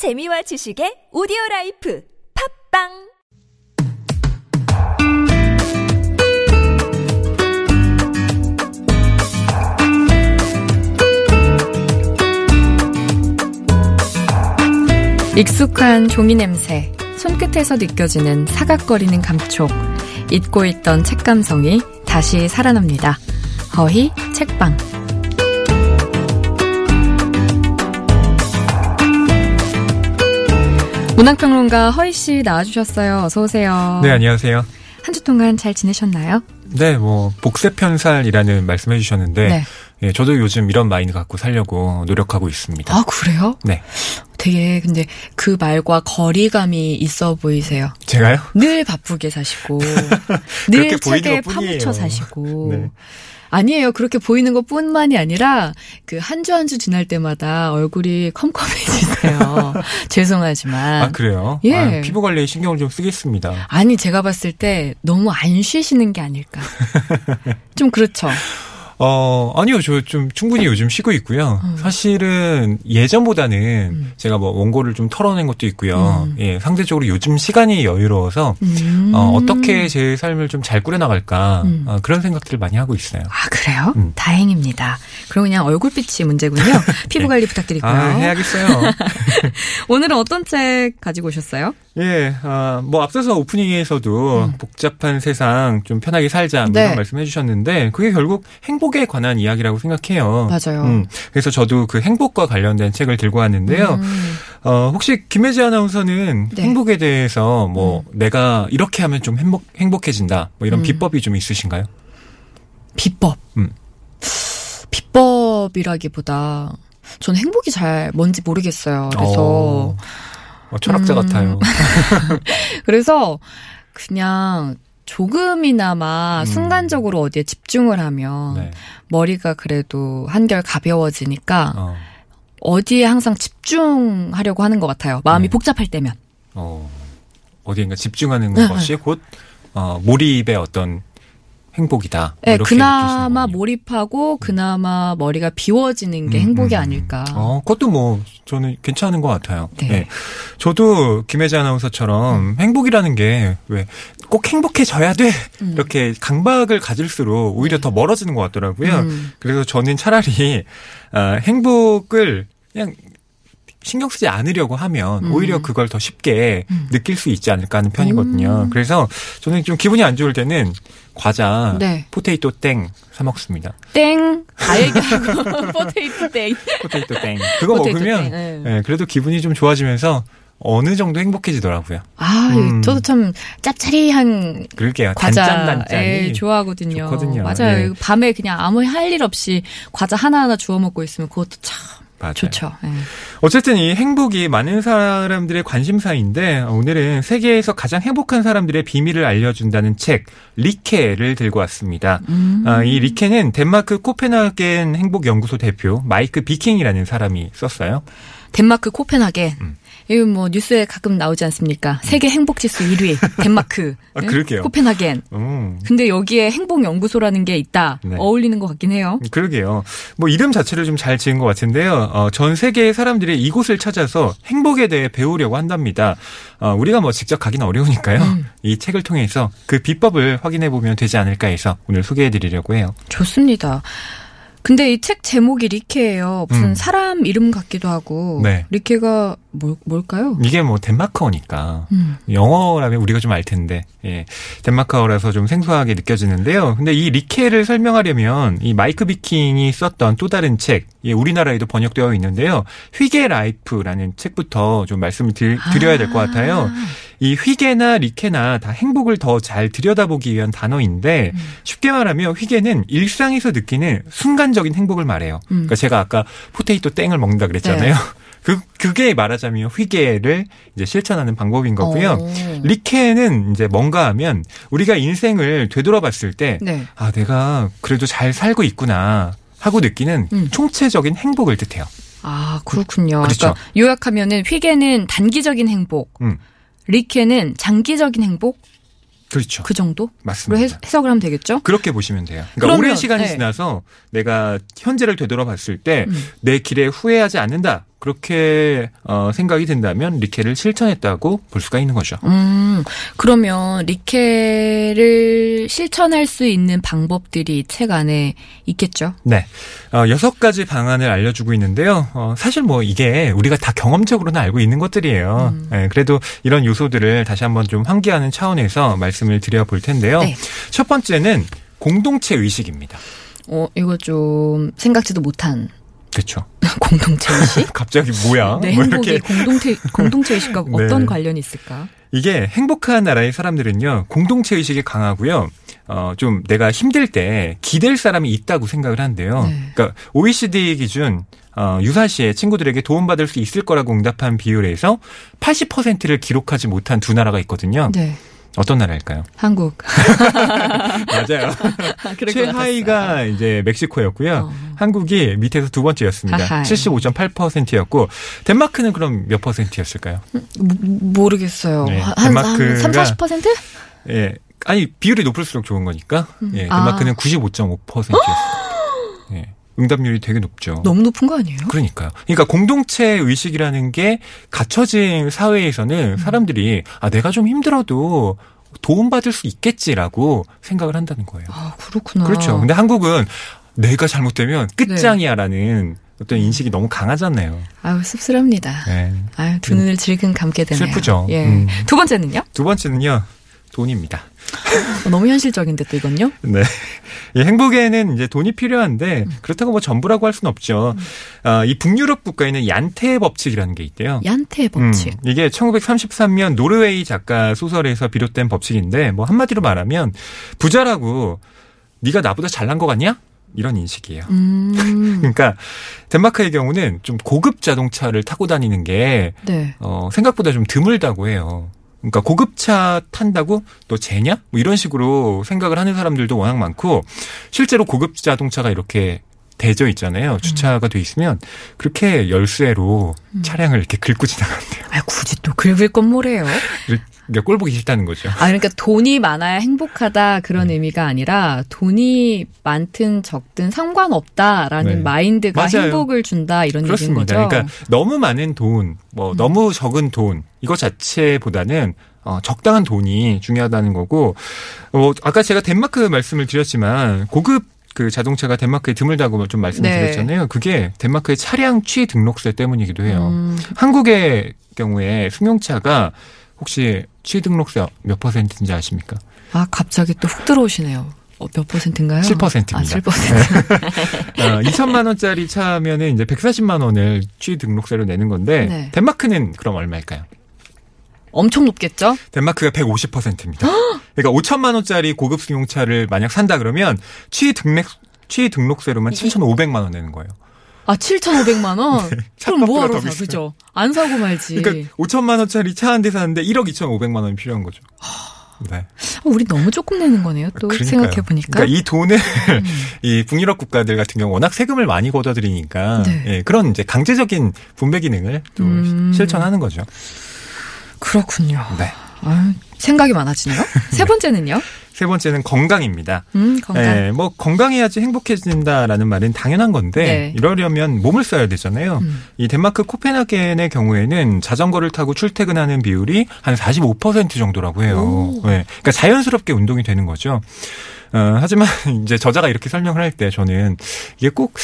재미와 지식의 오디오 라이프 팟빵 익숙한 종이 냄새, 손끝에서 느껴지는 사각거리는 감촉, 잊고 있던 책 감성이 다시 살아납니다. 허희 책방. 문학평론가 허희 씨 나와주셨어요. 어서 오세요. 네, 안녕하세요. 한 주 동안 잘 지내셨나요? 네, 뭐 복세편살이라는 말씀해 주셨는데 네. 예, 저도 요즘 이런 마인드 갖고 살려고 노력하고 있습니다. 아 그래요? 네. 되게 근데 그 말과 거리감이 있어 보이세요. 제가요? 늘 바쁘게 사시고 늘 책에. 파묻혀 사시고 네. 아니에요. 그렇게 보이는 것 뿐만이 아니라 그 한 주 한 주 지날 때마다 얼굴이 컴컴해지세요. 죄송하지만 아, 그래요? 예. 아, 피부 관리에 신경을 좀 쓰겠습니다. 아니 제가 봤을 때 너무 안 쉬시는 게 아닐까. 좀 그렇죠. 어, 아니요. 저 좀 충분히 요즘 쉬고 있고요. 음. 사실은 예전보다는 제가 뭐 원고를 좀 털어낸 것도 있고요. 음. 예, 상대적으로 요즘 시간이 여유로워서 음. 어, 어떻게 제 삶을 좀 잘 꾸려나갈까 음. 어, 그런 생각들을 많이 하고 있어요. 아 그래요? 음. 다행입니다. 그럼 그냥 얼굴빛이 문제군요. 피부 관리 부탁드리고요. 아, 해야겠어요. 오늘은 어떤 책 가지고 오셨어요? 예, 아, 뭐 앞서서 오프닝에서도 복잡한 세상 좀 편하게 살자 뭐 음. 네. 이런 말씀해 주셨는데 그게 결국 행복에 관한 이야기라고 생각해요. 맞아요. 음, 그래서 저도 그 행복과 관련된 책을 들고 왔는데요. 음. 어, 혹시 김혜지 아나운서는 네. 행복에 대해서 뭐 내가 이렇게 하면 좀 행복 행복해진다 뭐 이런 음. 비법이 좀 있으신가요? 비법. 음. 비법이라기보다 저는 행복이 잘 뭔지 모르겠어요. 그래서 어, 어, 철학자 음. 같아요. 그래서 그냥 조금이나마 음. 순간적으로 어디에 집중을 하면 네. 머리가 그래도 한결 가벼워지니까 어, 어디에 항상 집중하려고 하는 것 같아요. 마음이 네. 복잡할 때면. 어, 어디인가 집중하는 네, 것이 곧 어, 몰입의 어떤 행복이다. 뭐 네, 그나마. 몰입하고 그나마 머리가 비워지는 게 음, 행복이 음. 아닐까. 어, 그것도 뭐 저는 괜찮은 것 같아요. 네. 네. 저도 김혜지 아나운서처럼 행복이라는 게 왜 꼭 행복해져야 돼 음. 이렇게 강박을 가질수록 오히려 더 멀어지는 것 같더라고요. 음. 그래서 저는 차라리 아, 행복을 그냥 신경 쓰지 않으려고 하면 음. 오히려 그걸 더 쉽게 음. 느낄 수 있지 않을까 하는 편이거든요. 음. 그래서 저는 좀 기분이 안 좋을 때는 과자 네. 포테이토 땡 사 먹습니다. 땡. 다 얘기하고 포테이토 땡. 포테이토 땡. 그거 포테이토 먹으면 땡, 네. 예, 그래도 기분이 좀 좋아지면서 어느 정도 행복해지더라고요. 아, 음. 저도 참 짭짜리한 그럴게요. 과자 단짠단짠이. 예, 좋아하거든요. 좋거든요. 맞아요. 예. 밤에 그냥 아무 할 일 없이 과자 하나하나 주워 먹고 있으면 그것도 참 맞아요. 좋죠. 예. 어쨌든 이 행복이 많은 사람들의 관심사인데 오늘은 세계에서 가장 행복한 사람들의 비밀을 알려준다는 책 리케를 들고 왔습니다. 음. 아, 이 리케는 덴마크 코펜하겐 행복연구소 대표 마이크 비킹이라는 사람이 썼어요. 덴마크 코펜하겐. 음. 이거 뭐 뉴스에 가끔 나오지 않습니까? 세계 행복 지수 1위 덴마크. 아, 예? 그러게요. 코펜하겐. 음. 근데 여기에 행복 연구소라는 게 있다. 네. 어울리는 것 같긴 해요. 그러게요. 뭐 이름 자체를 좀 잘 지은 것 같은데요. 어, 전 세계의 사람들이 이곳을 찾아서 행복에 대해 배우려고 한답니다. 어, 우리가 뭐 직접 가기는 어려우니까요. 음. 이 책을 통해서 그 비법을 확인해 보면 되지 않을까 해서 오늘 소개해 드리려고 해요. 좋습니다. 근데 이 책 제목이 리케예요. 무슨 음. 사람 이름 같기도 하고. 네. 리케가 뭘, 뭘까요? 이게 뭐 덴마크어니까 음. 영어라면 우리가 좀 알 텐데 예. 덴마크어라서 좀 생소하게 느껴지는데요. 근데 이 리케를 설명하려면 이 마이크 비킹이 썼던 또 다른 책, 예, 우리나라에도 번역되어 있는데요. 휘게 라이프라는 책부터 좀 말씀을 드, 드려야 될 것 같아요. 이 휘게나 리케나 다 행복을 더 잘 들여다보기 위한 단어인데 쉽게 말하면 휘게는 일상에서 느끼는 순간적인 행복을 말해요. 음. 그러니까 제가 아까 포테이토 땡을 먹는다 그랬잖아요. 그 그게 말하자면 휘게를 이제 실천하는 방법인 거고요. 어. 리케는 이제 뭔가 하면 우리가 인생을 되돌아봤을 때 네. 아, 내가 그래도 잘 살고 있구나 하고 느끼는 음. 총체적인 행복을 뜻해요. 아, 그렇군요. 그렇죠. 그러니까 요약하면은 휘게는 단기적인 행복, 음. 리케는 장기적인 행복 그렇죠. 그 정도로 맞습니다. 해, 해석을 하면 되겠죠? 그렇게 보시면 돼요. 그러니까 그러면, 오랜 시간이 네. 지나서 내가 현재를 되돌아봤을 때 음. 내 길에 후회하지 않는다. 그렇게 어, 생각이 든다면 리케를 실천했다고 볼 수가 있는 거죠. 음, 그러면 리케를 실천할 수 있는 방법들이 책 안에 있겠죠? 네. 어, 여섯 가지 방안을 알려주고 있는데요. 어, 사실 뭐 이게 우리가 다 경험적으로는 알고 있는 것들이에요. 음. 네, 그래도 이런 요소들을 다시 한번 좀 환기하는 차원에서 말씀을 드려볼 텐데요. 네. 첫 번째는 공동체 의식입니다. 어, 이거 좀 생각지도 못한 그렇죠. 공동체 의식? 갑자기 뭐야? 내 뭐 행복이 이렇게 공동체, 공동체 의식과 네. 어떤 관련이 있을까? 이게 행복한 나라의 사람들은요, 공동체 의식이 강하고요, 어, 좀 내가 힘들 때 기댈 사람이 있다고 생각을 한대요. 네. 그러니까 OECD 기준, 어, 유사시에 친구들에게 도움받을 수 있을 거라고 응답한 비율에서 80%를 기록하지 못한 두 나라가 있거든요. 네. 어떤 나라일까요? 한국. 맞아요. 최하위가 이제 멕시코였고요. 어. 한국이 밑에서 두 번째였습니다. 아하. 75.8%였고, 덴마크는 그럼 몇 퍼센트였을까요? 모- 모르겠어요. 네, 한, 한, 덴마크가- 한 3, 40%? 예. 아니, 비율이 높을수록 좋은 거니까. 예. 아. 덴마크는 95.5%였어요. 예. 응답률이 되게 높죠. 너무 높은 거 아니에요? 그러니까요. 그러니까 공동체 의식이라는 게 갖춰진 사회에서는 사람들이 아, 내가 좀 힘들어도 도움받을 수 있겠지라고 생각을 한다는 거예요. 아, 그렇구나. 그렇죠. 근데 한국은 내가 잘못되면 끝장이야라는 어떤 인식이 너무 강하잖아요. 아유, 씁쓸합니다. 네. 아유, 두 눈을 질끈 감게 되네요. 슬프죠. 예. 음. 두 번째는요? 두 번째는요. 돈입니다. 어, 너무 현실적인데 또 이건요? 네. 이 행복에는 이제 돈이 필요한데 그렇다고 뭐 전부라고 할 수는 없죠. 아, 이 북유럽 국가에는 얀테 법칙이라는 게 있대요. 얀테 법칙. 음, 이게 1933년 노르웨이 작가 소설에서 비롯된 법칙인데 뭐 한마디로 말하면 부자라고 네가 나보다 잘난 것 같냐? 이런 인식이에요. 음. 그러니까 덴마크의 경우는 좀 고급 자동차를 타고 다니는 게 네. 어, 생각보다 좀 드물다고 해요. 그러니까 고급차 탄다고 너 쟤냐? 뭐 이런 식으로 생각을 하는 사람들도 워낙 많고 실제로 고급 자동차가 이렇게 대져 있잖아요. 주차가 돼 있으면 그렇게 열쇠로 차량을 이렇게 긁고 지나간대요. 아, 굳이 또 긁을 건 뭐래요? 그러니까 꼴 보기 싫다는 거죠. 아, 그러니까 돈이 많아야 행복하다 그런 네. 의미가 아니라 돈이 많든 적든 상관없다라는 네. 마인드가 맞아요. 행복을 준다 이런 얘기인 그렇습니다. 거죠. 그러니까 너무 많은 돈, 뭐 너무 적은 돈 이거 자체보다는 어, 적당한 돈이 중요하다는 거고 어, 아까 제가 덴마크 말씀을 드렸지만 고급 그 자동차가 덴마크에 드물다고 좀 말씀을 네. 드렸잖아요. 그게 덴마크의 차량 취 등록세 때문이기도 해요. 음, 한국의 경우에 승용차가 혹시 취 등록세 몇 퍼센트인지 아십니까? 아, 갑자기 또 훅 들어오시네요. 어, 몇 퍼센트인가요? 7%입니다. 아, 7%. 어, 2천만 원짜리 차면은 이제 140만 원을 취 등록세로 내는 건데 네. 덴마크는 그럼 얼마일까요? 엄청 높겠죠? 덴마크가 150%입니다. 그러니까 5천만 원짜리 고급 승용차를 만약 산다 그러면 취 등록 취 등록세로만 이- 7,500만 원 내는 거예요. 아, 7,500만 원? 그럼 차값보다 뭐하러 더 사. 그죠? 안 사고 말지. 그러니까 5천만 원짜리 차 한 대 사는데 1억 2,500만 원이 필요한 거죠. 네. 어, 우리 너무 조금 내는 거네요. 또 그러니까요. 생각해 보니까. 음. 그러니까 이 돈을 이 북유럽 국가들 같은 경우 워낙 세금을 많이 걷어들이니까 네. 예, 그런 이제 강제적인 분배 기능을 또 음. 실천하는 거죠. 그렇군요. 네. 아유, 생각이 많아지네요. 세 번째는요? 세 번째는 건강입니다. 음, 건강. 예, 뭐 건강해야지 행복해진다라는 말은 당연한 건데 네. 이러려면 몸을 써야 되잖아요. 음. 이 덴마크 코펜하겐의 경우에는 자전거를 타고 출퇴근하는 비율이 한 45% 정도라고 해요. 오. 네. 그러니까 자연스럽게 운동이 되는 거죠. 어, 하지만 이제 저자가 이렇게 설명을 할 때 저는 이게 꼭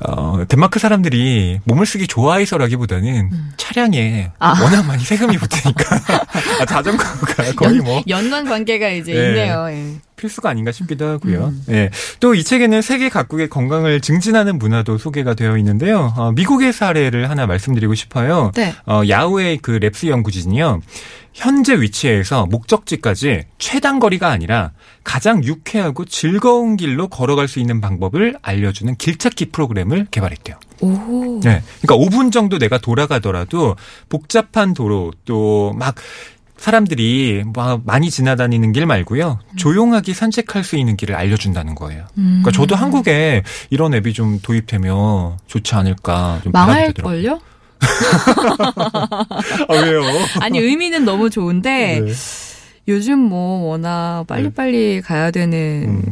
어, 덴마크 사람들이 몸을 쓰기 좋아해서라기보다는 차량에 아. 워낙 많이 세금이 붙으니까 아, 자전거가 거의 연, 뭐 연관 관계가 이제 네. 있네요. 예. 필수가 아닌가 싶기도 하고요. 음. 예. 또 이 책에는 세계 각국의 건강을 증진하는 문화도 소개가 되어 있는데요. 어, 미국의 사례를 하나 말씀드리고 싶어요. 네. 어, 야후의 그 랩스 연구진이요. 현재 위치에서 목적지까지 최단 거리가 아니라 가장 유쾌하고 즐거운 길로 걸어갈 수 있는 방법을 알려주는 길찾기 프로그램을 개발했대요. 오. 네. 그러니까 5분 정도 내가 돌아가더라도 복잡한 도로 또 막 사람들이 막 많이 지나다니는 길 말고요. 조용하게 산책할 수 있는 길을 알려준다는 거예요. 음. 그러니까 저도 한국에 이런 앱이 좀 도입되면 좋지 않을까 좀. 망할걸요? 아, 왜요? 아니, 의미는 너무 좋은데, 네. 요즘 뭐 워낙 빨리빨리 가야 되는 음.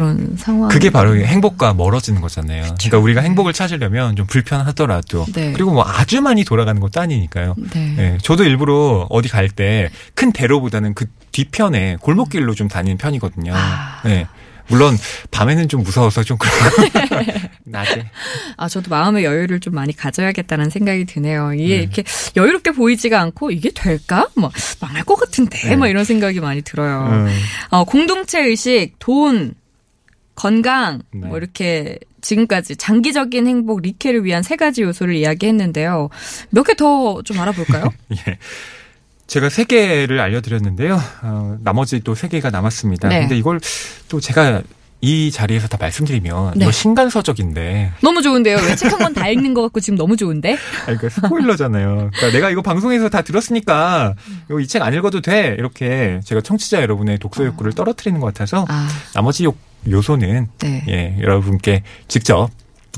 그런 상황. 그게 바로 행복과 멀어지는 거잖아요. 그러니까 우리가 행복을 찾으려면 좀 불편하더라도 네. 그리고 뭐 아주 많이 돌아가는 것도 아니니까요. 네. 예, 저도 일부러 어디 갈 때 큰 대로보다는 그 뒤편에 골목길로 좀 다니는 편이거든요. 아. 예. 물론 밤에는 좀 무서워서 좀 그렇고 낮에 아, 저도 마음의 여유를 좀 많이 가져야겠다는 생각이 드네요. 이게 네. 이렇게 여유롭게 보이지가 않고 이게 될까? 뭐 망할 것 같은데. 네. 뭐 이런 생각이 많이 들어요. 음, 어, 공동체 의식, 돈, 건강, 네. 뭐 이렇게 지금까지 장기적인 행복 리케를 위한 세 가지 요소를 이야기했는데요. 몇 개 더 좀 알아볼까요? 예. 제가 세 개를 알려드렸는데요. 어, 나머지 또 세 개가 남았습니다. 네. 근데 이걸 또 제가 이 자리에서 다 말씀드리면 네. 이거 신간서적인데 너무 좋은데요. 왜 책한번다 읽는 것 같고 지금 너무 좋은데? 아니, 그러니까 스포일러잖아요. 그러니까 내가 이거 방송에서 다 들었으니까 이거 이책안 읽어도 돼 이렇게 제가 청취자 여러분의 독서 욕구를 떨어뜨리는 것 같아서 아, 나머지 요, 요소는 네. 예, 여러분께 직접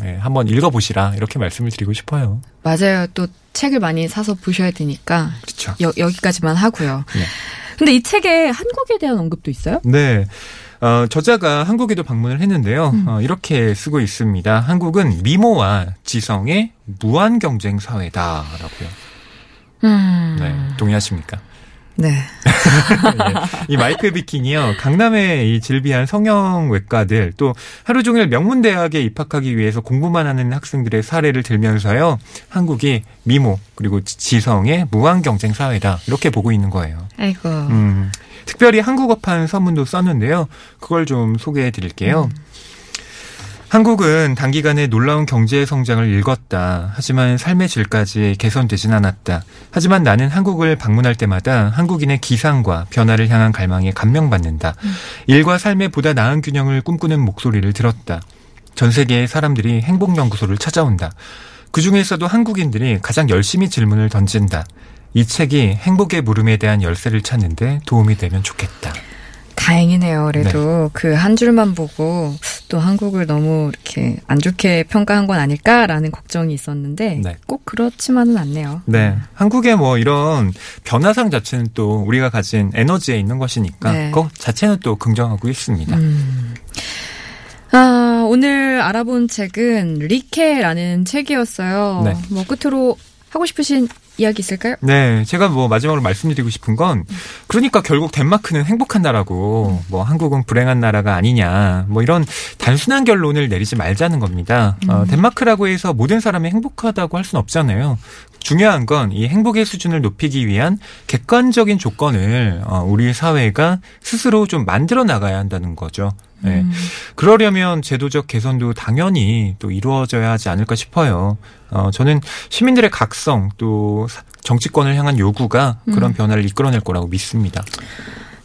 예, 한번 읽어보시라 이렇게 말씀을 드리고 싶어요. 맞아요. 또 책을 많이 사서 보셔야 되니까 그렇죠. 여, 여기까지만 하고요. 네. 근데 이 책에 한국에 대한 언급도 있어요? 네. 어, 저자가 한국에도 방문을 했는데요. 어, 이렇게 쓰고 있습니다. 한국은 미모와 지성의 무한 경쟁 사회다라고요. 음. 네, 동의하십니까? 네. 예. 이 마이클 비킨이요. 강남의 이 질비한 성형외과들 또 하루 종일 명문 대학에 입학하기 위해서 공부만 하는 학생들의 사례를 들면서요. 한국이 미모 그리고 지- 지성의 무한 경쟁 사회다 이렇게 보고 있는 거예요. 아이고. 음, 특별히 한국어판 서문도 썼는데요. 그걸 좀 소개해 드릴게요. 한국은 단기간에 놀라운 경제 성장을 읽었다. 하지만 삶의 질까지 개선되진 않았다. 하지만 나는 한국을 방문할 때마다 한국인의 기상과 변화를 향한 갈망에 감명받는다. 일과 삶의 보다 나은 균형을 꿈꾸는 목소리를 들었다. 전 세계의 사람들이 행복연구소를 찾아온다. 그 중에서도 한국인들이 가장 열심히 질문을 던진다. 이 책이 행복의 물음에 대한 열쇠를 찾는데 도움이 되면 좋겠다. 다행이네요. 그래도 그한 줄만 보고 또 한국을 너무 이렇게 안 좋게 평가한 건 아닐까라는 걱정이 있었는데 네. 꼭 그렇지만은 않네요. 네. 한국의 뭐 이런 변화상 자체는 또 우리가 가진 에너지에 있는 것이니까 네. 그거 자체는 또 긍정하고 있습니다. 음. 아, 오늘 알아본 책은 리케라는 책이었어요. 네. 뭐 끝으로 하고 싶으신 이야기 있을까요? 네, 제가 뭐 마지막으로 말씀드리고 싶은 건 그러니까 결국 덴마크는 행복한 나라고 뭐 한국은 불행한 나라가 아니냐 뭐 이런 단순한 결론을 내리지 말자는 겁니다. 어, 덴마크라고 해서 모든 사람이 행복하다고 할 수는 없잖아요. 중요한 건 이 행복의 수준을 높이기 위한 객관적인 조건을 어, 우리 사회가 스스로 좀 만들어 나가야 한다는 거죠. 네. 그러려면 제도적 개선도 당연히 또 이루어져야 하지 않을까 싶어요. 어, 저는 시민들의 각성 또 사- 정치권을 향한 요구가 그런 변화를 이끌어낼 거라고 믿습니다.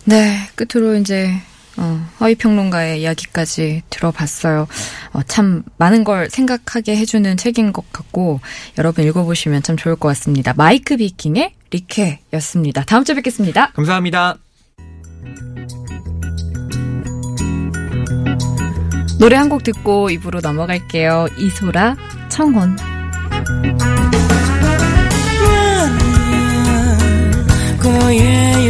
네, 끝으로 이제 어, 허위평론가의 이야기까지 들어봤어요. 어, 참 많은 걸 생각하게 해주는 책인 것 같고 여러분 읽어보시면 참 좋을 것 같습니다. 마이크 비킹의 리케였습니다. 다음 주에 뵙겠습니다. 감사합니다. 노래 한 곡 듣고 입으로 넘어갈게요. 이소라 청혼. 고예